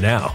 now.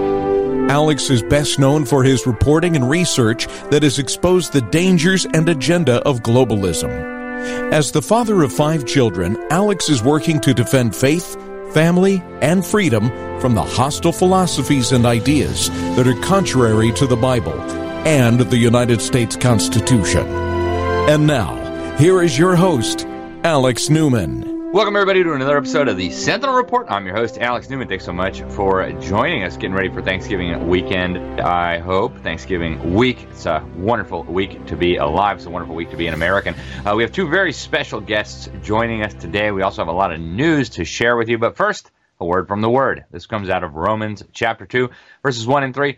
Alex is best known for his reporting and research that has exposed the dangers and agenda of globalism. As the father of five children, Alex is working to defend faith, family, and freedom from the hostile philosophies and ideas that are contrary to the Bible and the United States Constitution. And now, here is your host, Alex Newman. Welcome, everybody, to another episode of the Sentinel Report. I'm your host, Alex Newman. Thanks so much for joining us, getting ready for Thanksgiving weekend. I hope Thanksgiving week. It's a wonderful week to be alive. It's a wonderful week to be an American. Uh, we have two very special guests joining us today. We also have a lot of news to share with you. But first, a word from the Word. This comes out of Romans chapter 2, verses 1 and 3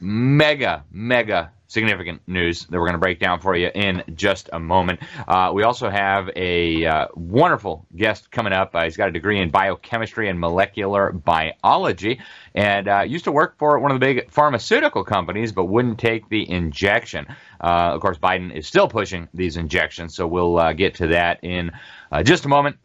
mega, mega significant news that we're going to break down for you in just a moment. Uh, we also have a uh, wonderful guest coming up. Uh, he's got a degree in biochemistry and molecular biology and uh, used to work for one of the big pharmaceutical companies, but wouldn't take the injection. Uh, of course, Biden is still pushing these injections, so we'll uh, get to that in just a moment.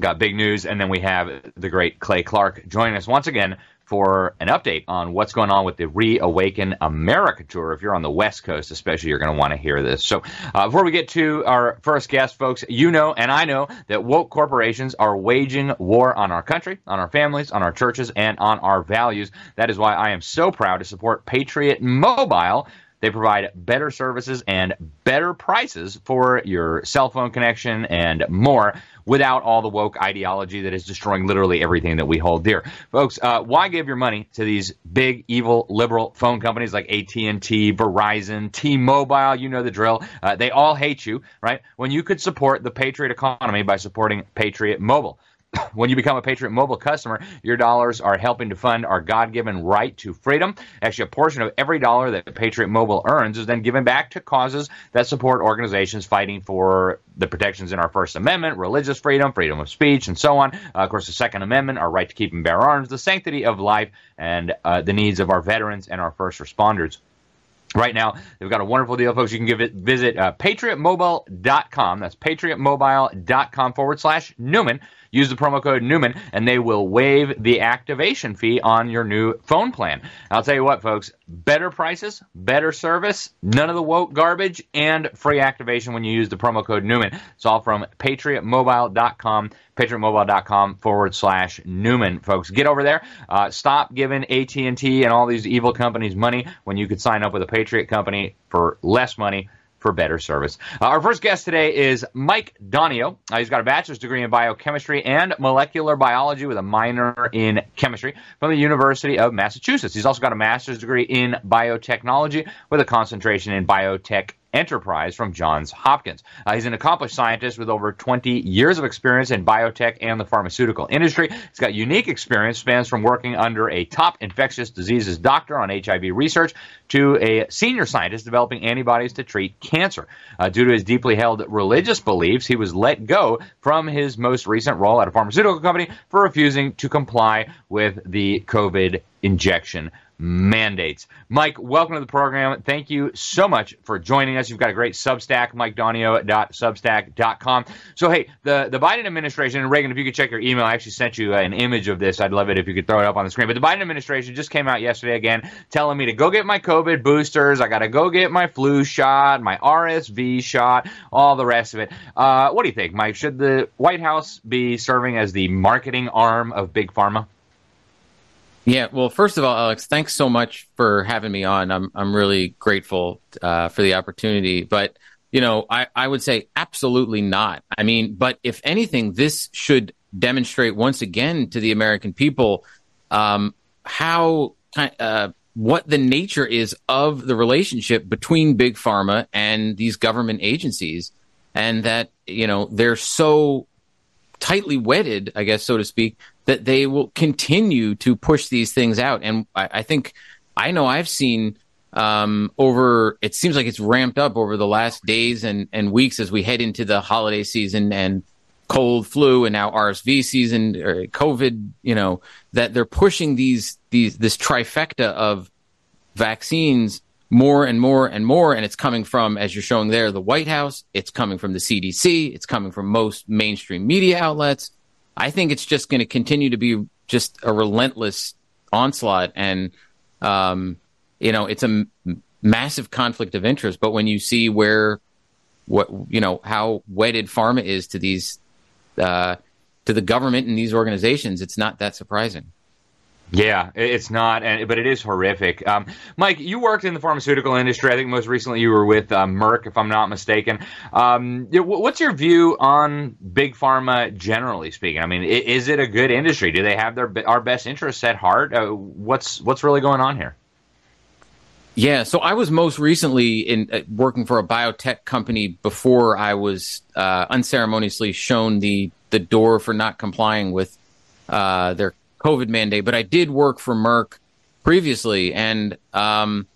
Got big news, and then we have the great Clay Clark joining us once again for an update on what's going on with the Reawaken America tour. If you're on the West Coast, especially, you're going to want to hear this. So, uh, before we get to our first guest, folks, you know and I know that woke corporations are waging war on our country, on our families, on our churches, and on our values. That is why I am so proud to support Patriot Mobile. They provide better services and better prices for your cell phone connection and more without all the woke ideology that is destroying literally everything that we hold dear. Folks, uh, why give your money to these big, evil, liberal phone companies like AT&T, Verizon, T-Mobile, you know the drill. Uh, they all hate you, right? When you could support the Patriot economy by supporting Patriot Mobile. when you become a Patriot Mobile customer, your dollars are helping to fund our God given right to freedom. Actually, a portion of every dollar that Patriot Mobile earns is then given back to causes that support organizations fighting for the protections in our First Amendment, religious freedom, freedom of speech, and so on. Uh, of course, the Second Amendment, our right to keep and bear arms, the sanctity of life, and uh, the needs of our veterans and our first responders. Right now, they've got a wonderful deal, folks. You can give it, visit uh, patriotmobile.com. That's patriotmobile.com forward slash Newman Use the promo code Newman, and they will waive the activation fee on your new phone plan. I'll tell you what, folks, better prices, better service, none of the woke garbage, and free activation when you use the promo code Newman. It's all from patriotmobile.com, patriotmobile.com forward slash Newman, folks. Get over there. Uh, stop giving AT&T and all these evil companies money when you could sign up with a Patriot company for less money for better service. Uh, our first guest today is Mike Donio. Uh, he's got a bachelor's degree in biochemistry and molecular biology with a minor in chemistry from the University of Massachusetts. He's also got a master's degree in biotechnology with a concentration in biotech enterprise from Johns Hopkins. Uh, he's an accomplished scientist with over 20 years of experience in biotech and the pharmaceutical industry. He's got unique experience, spans from working under a top infectious diseases doctor on HIV research to a senior scientist developing antibodies to treat cancer. Uh, due to his deeply held religious beliefs, he was let go from his most recent role at a pharmaceutical company for refusing to comply with the COVID injection mandates. Mike, welcome to the program. Thank you so much for joining us. You've got a great Substack, MikeDonio.substack.com. So, hey, the, the Biden administration, and Reagan, if you could check your email, I actually sent you an image of this. I'd love it if you could throw it up on the screen. But the Biden administration just came out yesterday again telling me to go get my COVID boosters. I got to go get my flu shot, my RSV shot, all the rest of it. Uh, what do you think, Mike? Should the White House be serving as the marketing arm of Big Pharma? Yeah, well, first of all, Alex, thanks so much for having me on. I'm I'm really grateful uh, for the opportunity. But you know, I, I would say absolutely not. I mean, but if anything, this should demonstrate once again to the American people um, how uh, what the nature is of the relationship between big pharma and these government agencies, and that you know they're so tightly wedded, I guess, so to speak, that they will continue to push these things out. And I, I think I know I've seen um, over. It seems like it's ramped up over the last days and and weeks as we head into the holiday season and cold flu and now RSV season, or COVID. You know that they're pushing these these this trifecta of vaccines more and more and more. And it's coming from, as you're showing there, the White House. It's coming from the CDC. It's coming from most mainstream media outlets. I think it's just going to continue to be just a relentless onslaught. And, um, you know, it's a m- massive conflict of interest. But when you see where, what, you know, how wedded pharma is to these, uh, to the government and these organizations, it's not that surprising. Yeah, it's not, but it is horrific. Um, Mike, you worked in the pharmaceutical industry. I think most recently you were with uh, Merck, if I'm not mistaken. Um, what's your view on big pharma, generally speaking? I mean, is it a good industry? Do they have their our best interests at heart? Uh, what's what's really going on here? Yeah, so I was most recently in uh, working for a biotech company before I was uh, unceremoniously shown the the door for not complying with uh, their COVID mandate, but I did work for Merck previously, and um,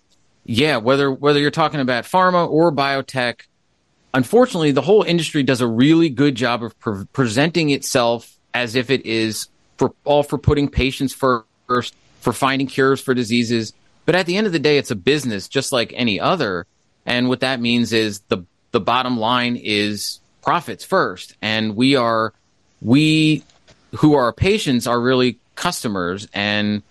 yeah, whether whether you're talking about pharma or biotech, unfortunately, the whole industry does a really good job of pre- presenting itself as if it is for all for putting patients first, for finding cures for diseases. But at the end of the day, it's a business just like any other, and what that means is the the bottom line is profits first, and we are we who are patients are really customers and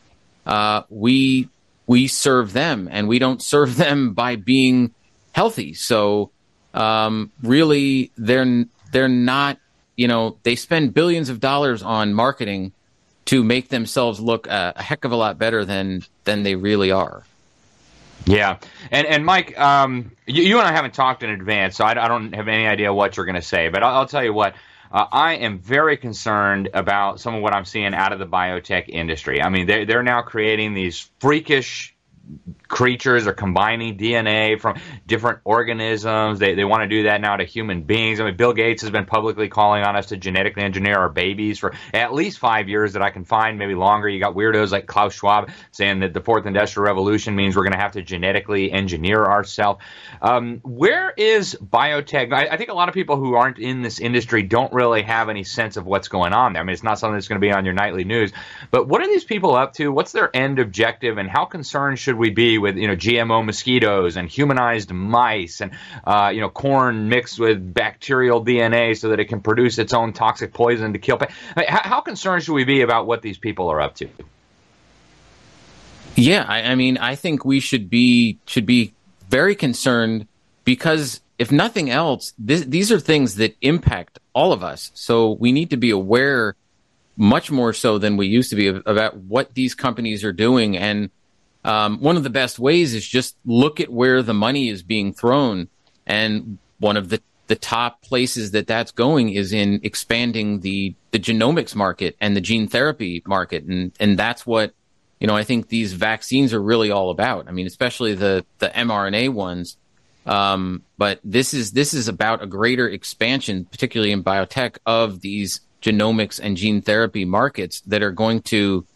uh, we we serve them and we don't serve them by being healthy so um, really they're they're not you know they spend billions of dollars on marketing to make themselves look a, a heck of a lot better than than they really are yeah, and and Mike, um, you, you, and I haven't talked in advance, so I, I don't have any idea what you're going to say. But I'll, I'll, tell you what. Uh, I am very concerned about some of what I'm seeing out of the biotech industry. I mean, they're, they're now creating these freakish creatures are combining DNA from different organisms. They, they want to do that now to human beings. I mean, Bill Gates has been publicly calling on us to genetically engineer our babies for at least five years that I can find, maybe longer. You got weirdos like Klaus Schwab saying that the fourth industrial revolution means we're going to have to genetically engineer ourselves. Um, where is biotech? I, I think a lot of people who aren't in this industry don't really have any sense of what's going on there. I mean, it's not something that's going to be on your nightly news. But what are these people up to? What's their end objective, and how concerned should we be with you know GMO mosquitoes and humanized mice and uh, you know corn mixed with bacterial DNA so that it can produce its own toxic poison to kill. I mean, how, how, concerned should we be about what these people are up to? Yeah, I, I mean, I think we should be should be very concerned because if nothing else, this, these are things that impact all of us. So we need to be aware much more so than we used to be about what these companies are doing and um, one of the best ways is just look at where the money is being thrown. And one of the, the top places that that's going is in expanding the, the genomics market and the gene therapy market. And, and that's what, you know, I think these vaccines are really all about. I mean, especially the, the mRNA ones. Um, but this is, this is about a greater expansion, particularly in biotech of these genomics and gene therapy markets that are going to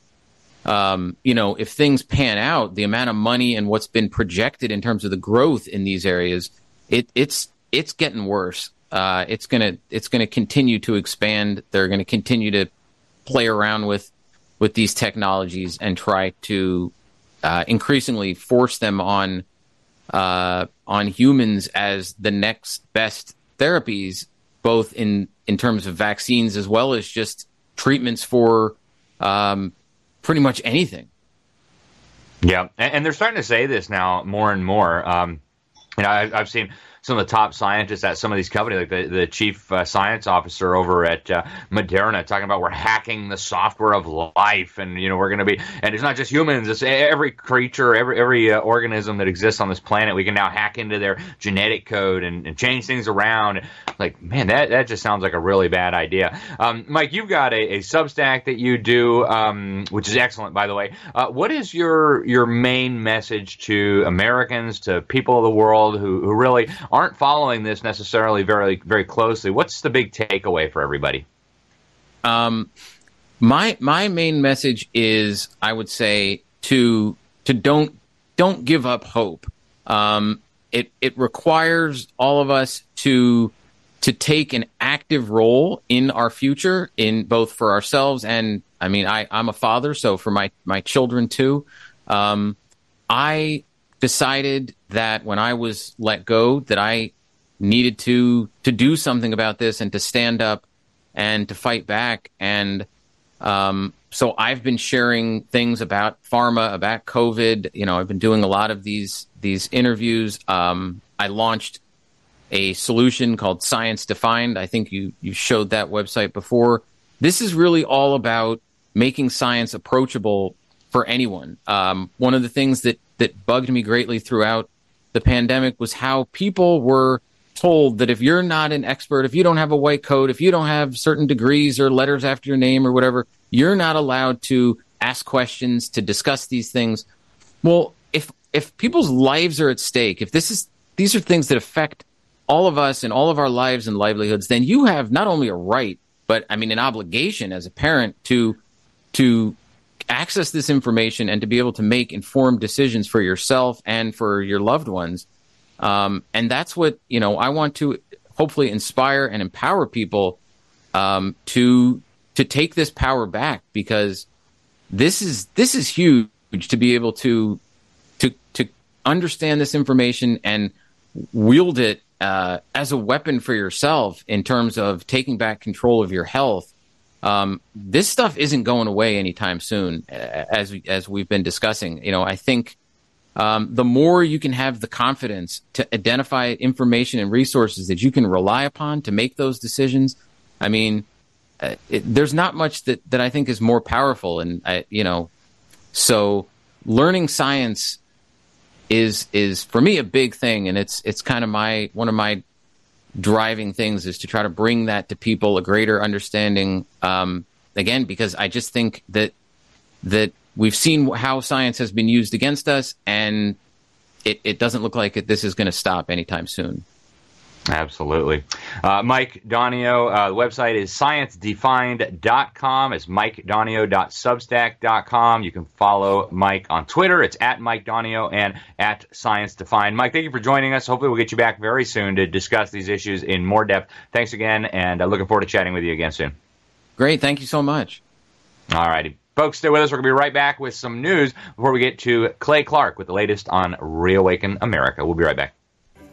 um, you know, if things pan out, the amount of money and what's been projected in terms of the growth in these areas, it, it's it's getting worse. Uh, it's gonna it's gonna continue to expand. They're gonna continue to play around with with these technologies and try to uh, increasingly force them on uh, on humans as the next best therapies, both in in terms of vaccines as well as just treatments for um, pretty much anything. Yeah, and, and, they're starting to say this now more and more. Um, you know, I, I've seen some of the top scientists at some of these companies, like the, the chief uh, science officer over at uh, Moderna, talking about we're hacking the software of life, and you know we're going to be, and it's not just humans; it's every creature, every every uh, organism that exists on this planet. We can now hack into their genetic code and, and change things around. Like, man, that that just sounds like a really bad idea. Um, Mike, you've got a, a Substack that you do, um, which is excellent, by the way. Uh, what is your your main message to Americans, to people of the world who, who really aren't following this necessarily very very closely, what's the big takeaway for everybody? Um, my my main message is, I would say to to don't don't give up hope. Um, it it requires all of us to to take an active role in our future, in both for ourselves and I mean, I I'm a father, so for my my children too. Um, I decided that when I was let go, that I needed to to do something about this and to stand up and to fight back. And um, so I've been sharing things about pharma, about COVID. You know, I've been doing a lot of these these interviews. Um, I launched a solution called Science Defined. I think you you showed that website before. This is really all about making science approachable for anyone. Um, one of the things that that bugged me greatly throughout the pandemic was how people were told that if you're not an expert, if you don't have a white coat, if you don't have certain degrees or letters after your name or whatever, you're not allowed to ask questions, to discuss these things. Well, if if people's lives are at stake, if this is these are things that affect all of us and all of our lives and livelihoods, then you have not only a right, but I mean an obligation as a parent to to access this information and to be able to make informed decisions for yourself and for your loved ones. Um, and that's what you know. I want to hopefully inspire and empower people um, to to take this power back because this is this is huge to be able to to to understand this information and wield it uh, as a weapon for yourself in terms of taking back control of your health um, this stuff isn't going away anytime soon, as we, as we've been discussing. You know, I think um, the more you can have the confidence to identify information and resources that you can rely upon to make those decisions. I mean, uh, it, there's not much that that I think is more powerful, and I, you know, so learning science is is for me a big thing, and it's it's kind of my one of my driving things is to try to bring that to people a greater understanding. Um, again, because I just think that that we've seen how science has been used against us, and it, it doesn't look like it, this is going to stop anytime soon. Absolutely. Uh, Mike Donio, uh, the website is sciencedefined.com. It's mikedonio.substack.com. You can follow Mike on Twitter. It's at Mike Donio and at Science Defined. Mike, thank you for joining us. Hopefully, we'll get you back very soon to discuss these issues in more depth. Thanks again, and uh, looking forward to chatting with you again soon. Great. Thank you so much. All righty. Folks, stay with us. We're going to be right back with some news before we get to Clay Clark with the latest on Reawaken America. We'll be right back.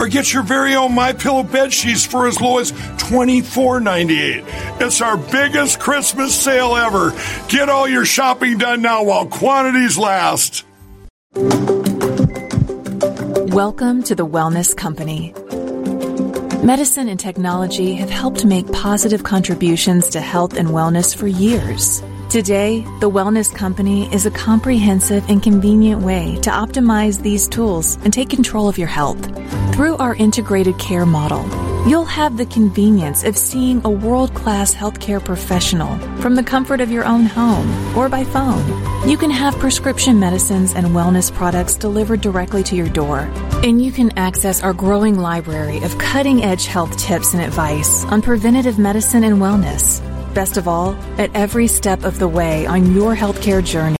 or get your very own My Pillow bed sheets for as low as $24.98. It's our biggest Christmas sale ever. Get all your shopping done now while quantities last. Welcome to the Wellness Company Medicine and technology have helped make positive contributions to health and wellness for years. Today, the Wellness Company is a comprehensive and convenient way to optimize these tools and take control of your health. Through our integrated care model, you'll have the convenience of seeing a world class healthcare professional from the comfort of your own home or by phone. You can have prescription medicines and wellness products delivered directly to your door. And you can access our growing library of cutting edge health tips and advice on preventative medicine and wellness. Best of all, at every step of the way on your healthcare journey.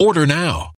Order now.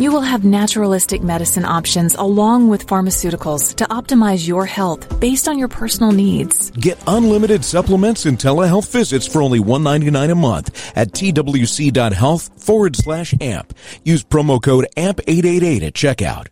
You will have naturalistic medicine options along with pharmaceuticals to optimize your health based on your personal needs. Get unlimited supplements and telehealth visits for only 199 a month at twc.health forward slash AMP. Use promo code AMP888 at checkout.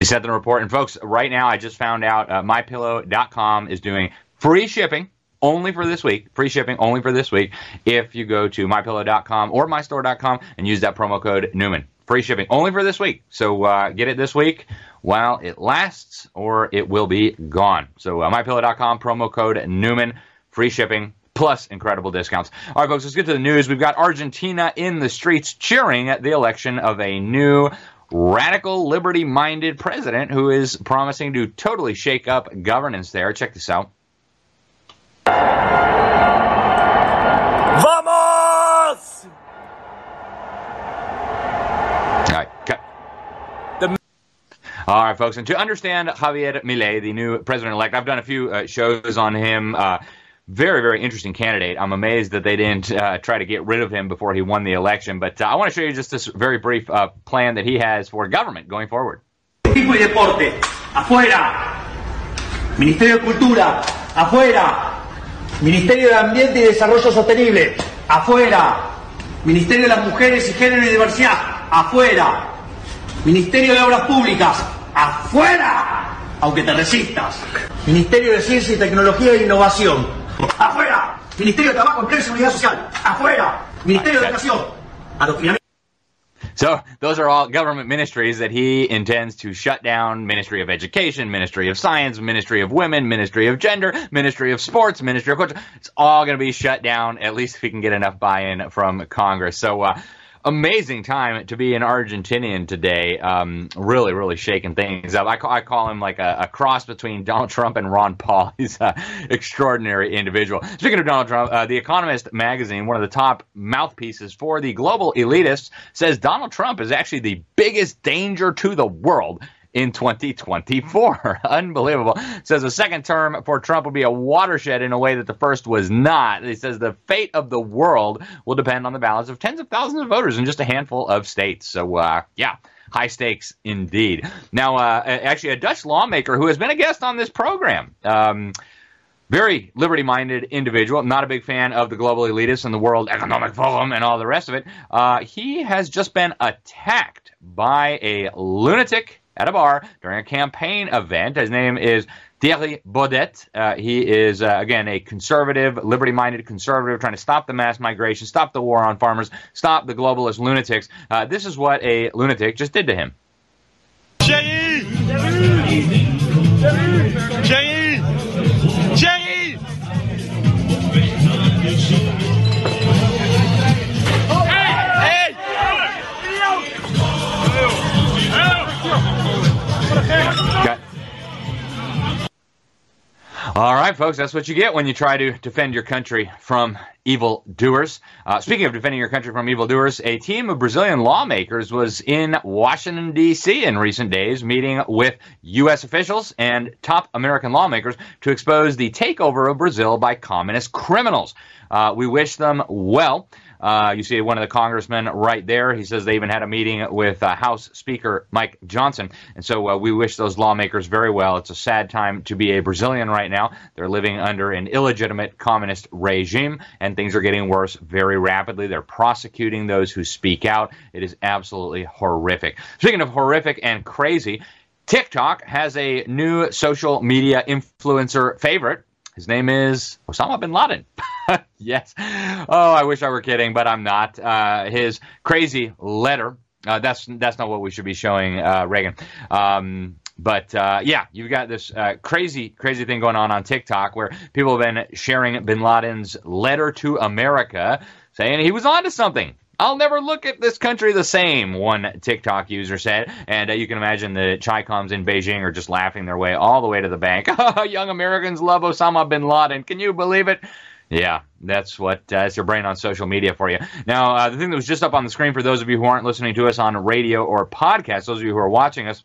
You set the report. And folks, right now I just found out uh, mypillow.com is doing free shipping only for this week. Free shipping only for this week if you go to mypillow.com or mystore.com and use that promo code Newman. Free shipping only for this week. So uh, get it this week while it lasts, or it will be gone. So uh, mypillow.com promo code Newman. Free shipping plus incredible discounts. All right, folks, let's get to the news. We've got Argentina in the streets cheering at the election of a new radical liberty minded president who is promising to totally shake up governance there. Check this out. ¡Vamos! All right, cut. The... All right, folks, and to understand Javier Milei, the new president-elect, I've done a few uh, shows on him. Uh, very, very interesting candidate. I'm amazed that they didn't uh, try to get rid of him before he won the election. But uh, I want to show you just this very brief uh, plan that he has for government going forward. y deporte, afuera. Ministerio de Cultura, afuera. Ministerio de Ambiente y Desarrollo Sostenible, afuera. Ministerio de las Mujeres y Género y Diversidad, afuera. Ministerio de Obras Públicas, afuera. Aunque te resistas. Ministerio de Ciencia y Tecnología e Innovación, afuera. Ministerio de Trabajo, Empleo y Seguridad Social, afuera. Ministerio de Educación, adoctrinamiento. So those are all government ministries that he intends to shut down. Ministry of Education, Ministry of Science, Ministry of Women, Ministry of Gender, Ministry of Sports, Ministry of Culture. It's all going to be shut down, at least if he can get enough buy-in from Congress. So, uh, amazing time to be an Argentinian today. Um, really, really shaking things up. I call, I call him like a, a, cross between Donald Trump and Ron Paul. He's an extraordinary individual. Speaking of Donald Trump, uh, The Economist magazine, one of the top mouthpieces for the global elitists, says Donald Trump is actually the biggest danger to the world in 2024. Unbelievable. Says a second term for Trump will be a watershed in a way that the first was not. He says the fate of the world will depend on the balance of tens of thousands of voters in just a handful of states. So, uh, yeah. High stakes indeed. Now, uh, actually, a Dutch lawmaker who has been a guest on this program, um, very liberty minded individual, not a big fan of the global elitists and the World Economic Forum and all the rest of it. Uh, he has just been attacked by a lunatic at a bar during a campaign event. His name is Thierry Baudet. Uh, he is, uh, again, a conservative, liberty minded conservative trying to stop the mass migration, stop the war on farmers, stop the globalist lunatics. Uh, this is what a lunatic just did to him. Jair! Jair! All right, folks, that's what you get when you try to defend your country from evil doers. Uh, speaking of defending your country from evil doers, a team of Brazilian lawmakers was in Washington, D.C. in recent days, meeting with U.S. officials and top American lawmakers to expose the takeover of Brazil by communist criminals. Uh, we wish them well. Uh, you see one of the congressmen right there. He says they even had a meeting with uh, House Speaker Mike Johnson. And so uh, we wish those lawmakers very well. It's a sad time to be a Brazilian right now. They're living under an illegitimate communist regime, and things are getting worse very rapidly. They're prosecuting those who speak out. It is absolutely horrific. Speaking of horrific and crazy, TikTok has a new social media influencer favorite. His name is Osama bin Laden. yes. Oh, I wish I were kidding, but I'm not. Uh, his crazy letter. Uh, that's that's not what we should be showing uh, Reagan. Um, but uh, yeah, you've got this uh, crazy, crazy thing going on on TikTok where people have been sharing Bin Laden's letter to America, saying he was onto something. I'll never look at this country the same, one TikTok user said. And uh, you can imagine the Chi-Coms in Beijing are just laughing their way all the way to the bank. Young Americans love Osama bin Laden. Can you believe it? Yeah, that's what uh, that's your brain on social media for you. Now, uh, the thing that was just up on the screen for those of you who aren't listening to us on radio or podcast, those of you who are watching us,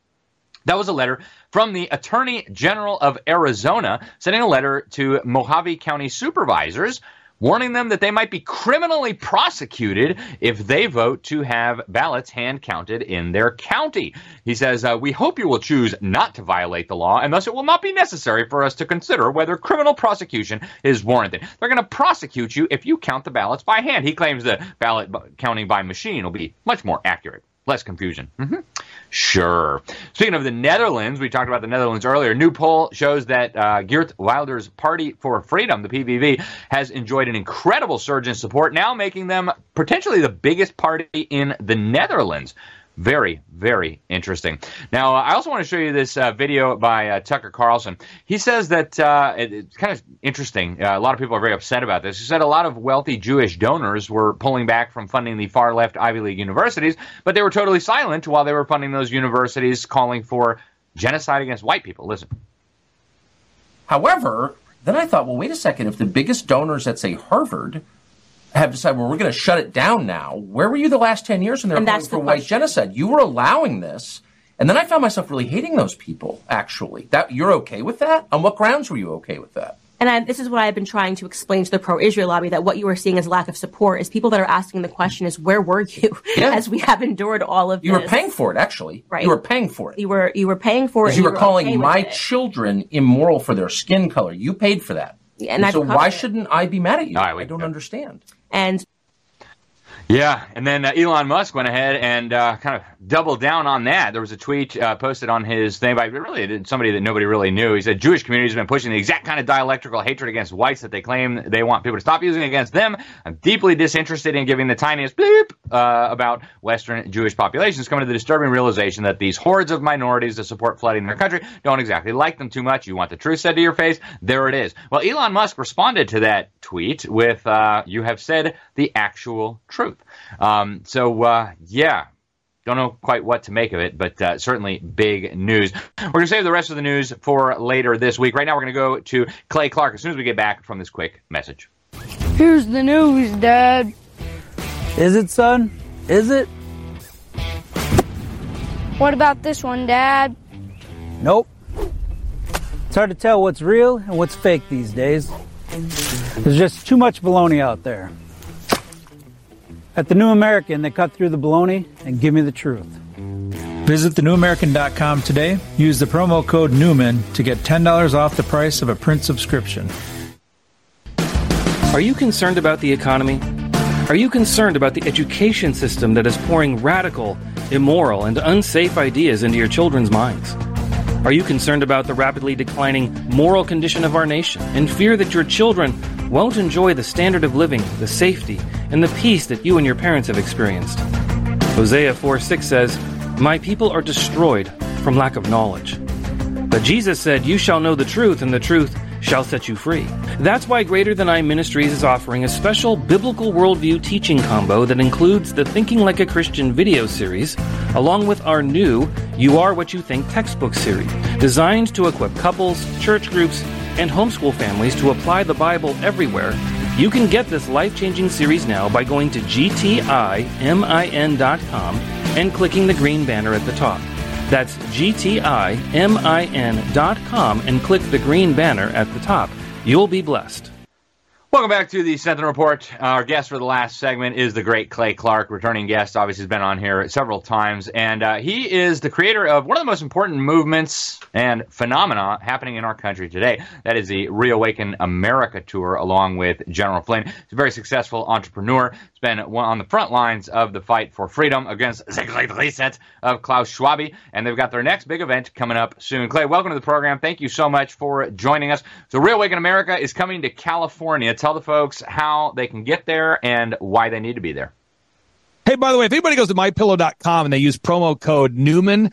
that was a letter from the Attorney General of Arizona sending a letter to Mohave County supervisors warning them that they might be criminally prosecuted if they vote to have ballots hand counted in their county. He says, uh, We hope you will choose not to violate the law, and thus it will not be necessary for us to consider whether criminal prosecution is warranted. They're going to prosecute you if you count the ballots by hand. He claims the ballot counting by machine will be much more accurate. Less confusion. Mm-hmm. Sure. Speaking of the Netherlands, we talked about the Netherlands earlier. New poll shows that uh, Geert Wilders' Party for Freedom, the PVV, has enjoyed an incredible surge in support, now making them potentially the biggest party in the Netherlands. Very, very interesting. Now, I also want to show you this uh, video by uh, Tucker Carlson. He says that uh, it, it's kind of interesting. Uh, a lot of people are very upset about this. He said a lot of wealthy Jewish donors were pulling back from funding the far left Ivy League universities, but they were totally silent while they were funding those universities, calling for genocide against white people. Listen. However, then I thought, well, wait a second. If the biggest donors at, say, Harvard, have decided, well, we're going to shut it down now. Where were you the last 10 years when they were calling for white genocide? You were allowing this. And then I found myself really hating those people, actually. That You're okay with that? On what grounds were you okay with that? And I, this is what I've been trying to explain to the pro-Israel lobby that what you are seeing as lack of support is people that are asking the question is where were you yeah. as we have endured all of you this? were paying for it, actually. Right. You were paying for it. You were you were paying for it. You were, were calling okay my children immoral for their skin color. You paid for that. Yeah, and, and so why shouldn't I be mad at you? I don't understand. And yeah, and then uh, Elon Musk went ahead and uh, kind of doubled down on that. There was a tweet uh, posted on his thing by really somebody that nobody really knew. He said Jewish communities have been pushing the exact kind of dialectical hatred against whites that they claim they want people to stop using against them. I'm deeply disinterested in giving the tiniest bleep uh, about Western Jewish populations, coming to the disturbing realization that these hordes of minorities that support flooding their country don't exactly like them too much. You want the truth said to your face? There it is. Well, Elon Musk responded to that tweet with, uh, "You have said the actual truth." Um, so uh, yeah, don't know quite what to make of it, but uh, certainly big news. We're going to save the rest of the news for later this week. Right now, we're going to go to Clay Clark as soon as we get back from this quick message. Here's the news, Dad. Is it, son? Is it? What about this one, Dad? Nope. It's hard to tell what's real and what's fake these days. There's just too much baloney out there. At the New American, they cut through the baloney and give me the truth. Visit thenewamerican.com today. Use the promo code Newman to get $10 off the price of a print subscription. Are you concerned about the economy? Are you concerned about the education system that is pouring radical, immoral, and unsafe ideas into your children's minds? Are you concerned about the rapidly declining moral condition of our nation and fear that your children won't enjoy the standard of living, the safety, and the peace that you and your parents have experienced. Hosea 4 6 says, My people are destroyed from lack of knowledge. But Jesus said, You shall know the truth, and the truth shall set you free. That's why Greater Than I Ministries is offering a special biblical worldview teaching combo that includes the Thinking Like a Christian video series, along with our new You Are What You Think textbook series, designed to equip couples, church groups, and homeschool families to apply the Bible everywhere, you can get this life changing series now by going to gtimin.com and clicking the green banner at the top. That's gtimin.com and click the green banner at the top. You'll be blessed. Welcome back to the Sentinel Report. Our guest for the last segment is the great Clay Clark, returning guest. Obviously, he's been on here several times, and uh, he is the creator of one of the most important movements and phenomena happening in our country today. That is the Reawaken America tour, along with General Flynn. He's a very successful entrepreneur. Been on the front lines of the fight for freedom against the reset of Klaus Schwab, and they've got their next big event coming up soon. Clay, welcome to the program. Thank you so much for joining us. So, Reawaken America is coming to California tell the folks how they can get there and why they need to be there. Hey, by the way, if anybody goes to mypillow.com and they use promo code Newman,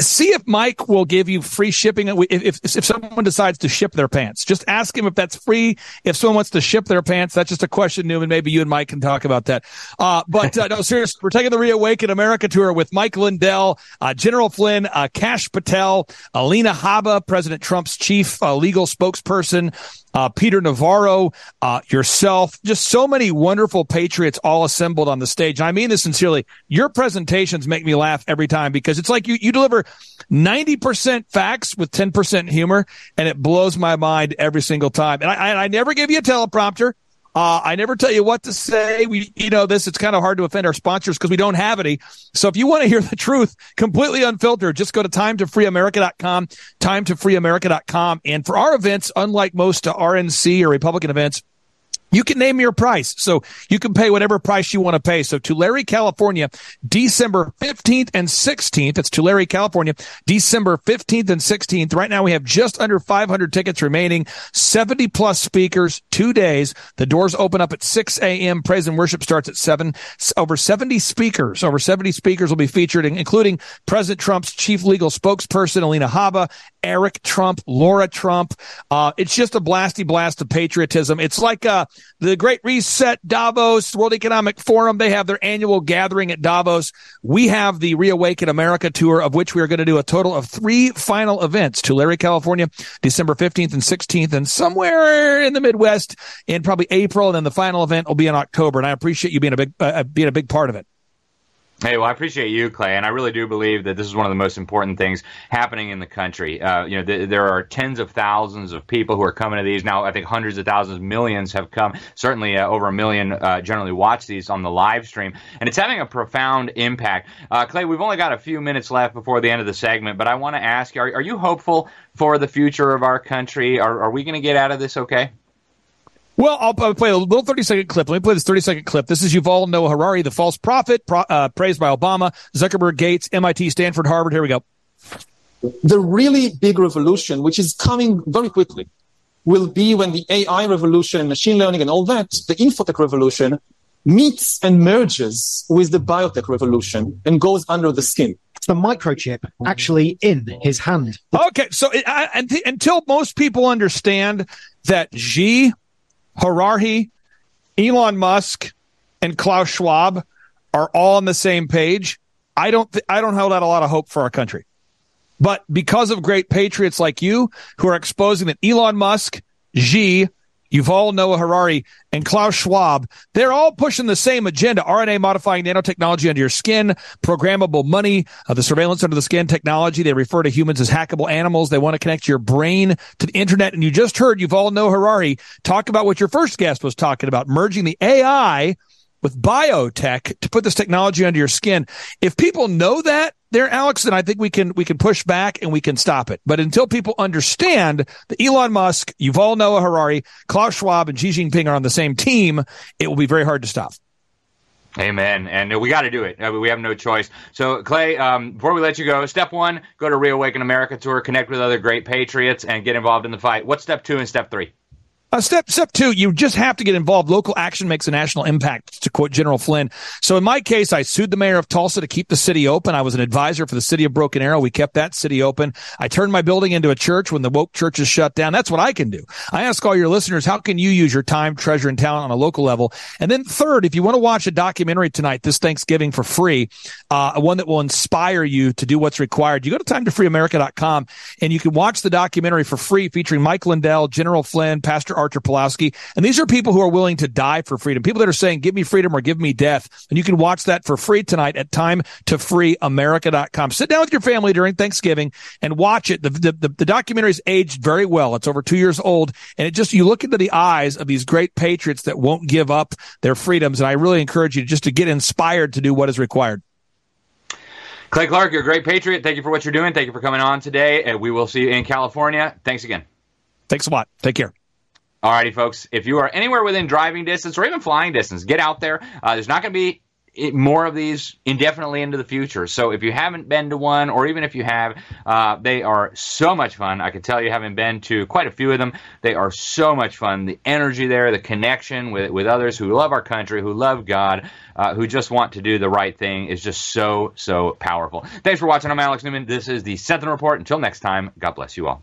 see if Mike will give you free shipping. If, if, if someone decides to ship their pants, just ask him if that's free. If someone wants to ship their pants, that's just a question, Newman. Maybe you and Mike can talk about that. Uh, but uh, no, seriously, we're taking the Reawaken America tour with Mike Lindell, uh, General Flynn, uh, Kash Patel, Alina Habba, President Trump's chief uh, legal spokesperson, uh, Peter Navarro, uh, yourself, just so many wonderful patriots all assembled on the stage. And I mean this sincerely. Your presentations make me laugh every time because it's like you, you deliver 90% facts with 10% humor and it blows my mind every single time. And I, I never give you a teleprompter. Uh, I never tell you what to say. We, you know, this, it's kind of hard to offend our sponsors because we don't have any. So if you want to hear the truth completely unfiltered, just go to timetofreeamerica.com, timetofreeamerica.com. And for our events, unlike most RNC or Republican events, you can name your price. So you can pay whatever price you want to pay. So Tulare, California, December 15th and 16th. It's Tulare, California, December 15th and 16th. Right now we have just under 500 tickets remaining, 70 plus speakers, two days. The doors open up at 6 a.m. Praise and worship starts at 7. Over 70 speakers, over 70 speakers will be featured, including President Trump's chief legal spokesperson, Alina Habba, Eric Trump, Laura Trump. Uh, it's just a blasty blast of patriotism. It's like, uh, the Great Reset, Davos, World Economic Forum. They have their annual gathering at Davos. We have the Reawaken America tour, of which we are going to do a total of three final events. Tulare, California, December 15th and 16th, and somewhere in the Midwest in probably April. And then the final event will be in October. And I appreciate you being a big, uh, being a big part of it. Hey, well, I appreciate you, Clay, and I really do believe that this is one of the most important things happening in the country. Uh, you know, th- there are tens of thousands of people who are coming to these now. I think hundreds of thousands, millions have come. Certainly, uh, over a million uh, generally watch these on the live stream, and it's having a profound impact. Uh, Clay, we've only got a few minutes left before the end of the segment, but I want to ask you: are, are you hopeful for the future of our country? Are, are we going to get out of this okay? Well, I'll, I'll, play a little 30 second clip. Let me play this 30 second clip. This is Yuval Noah Harari, the false prophet, pro, uh, praised by Obama, Zuckerberg, Gates, MIT, Stanford, Harvard. Here we go. The really big revolution, which is coming very quickly, will be when the AI revolution, and machine learning, and all that, the infotech revolution, meets and merges with the biotech revolution and goes under the skin. The microchip actually in his hand. Okay, so I, until most people understand that Xi Harari, Elon Musk, and Klaus Schwab are all on the same page, I don't th- I don't hold out a lot of hope for our country. But because of great patriots like you who are exposing that Elon Musk, Xi, Yuval Noah Harari, and Klaus Schwab, they're all pushing the same agenda. RNA modifying nanotechnology under your skin, programmable money, uh, the surveillance under the skin technology. They refer to humans as hackable animals. They want to connect your brain to the internet. And you just heard Yuval Noah Harari talk about what your first guest was talking about, merging the AI with biotech to put this technology under your skin. If people know that there, Alex, then I think we can we can push back and we can stop it. But until people understand that Elon Musk, Yuval Noah Harari, Klaus Schwab, and Xi Jinping are on the same team, it will be very hard to stop. Amen. And we got to do it. We have no choice. So, Clay, um, before we let you go, step one, go to Reawaken America Tour, connect with other great patriots, and get involved in the fight. What's step two and step three? Uh, step step two, you just have to get involved. Local action makes a national impact, to quote General Flynn. So in my case, I sued the mayor of Tulsa to keep the city open. I was an advisor for the city of Broken Arrow. We kept that city open. I turned my building into a church when the woke churches shut down. That's what I can do. I ask all your listeners, how can you use your time, treasure, and talent on a local level? And then third, if you want to watch a documentary tonight, this Thanksgiving for free, uh, one that will inspire you to do what's required, you go to timetofreeamerica.com and you can watch the documentary for free featuring Mike Lindell, General Flynn, Pastor Artur Pawlowski. And these are people who are willing to die for freedom. People that are saying, give me freedom or give me death. And you can watch that for free tonight at timetofreeamerica.com. Sit down with your family during Thanksgiving and watch it. The, the, the, the documentary is aged very well. It's over two years old. And it just, you look into the eyes of these great patriots that won't give up their freedoms. And I really encourage you just to get inspired to do what is required. Clay Clark, you're a great patriot. Thank you for what you're doing. Thank you for coming on today. And we will see you in California. Thanks again. Thanks a lot. Take care. Alrighty, folks. If you are anywhere within driving distance or even flying distance, get out there. Uh, there's not going to be more of these indefinitely into the future. So if you haven't been to one, or even if you have, uh, they are so much fun. I can tell you, having been to quite a few of them, they are so much fun. The energy there, the connection with with others who love our country, who love God, uh, who just want to do the right thing is just so so powerful. Thanks for watching. I'm Alex Newman. This is the Sentinel Report. Until next time, God bless you all.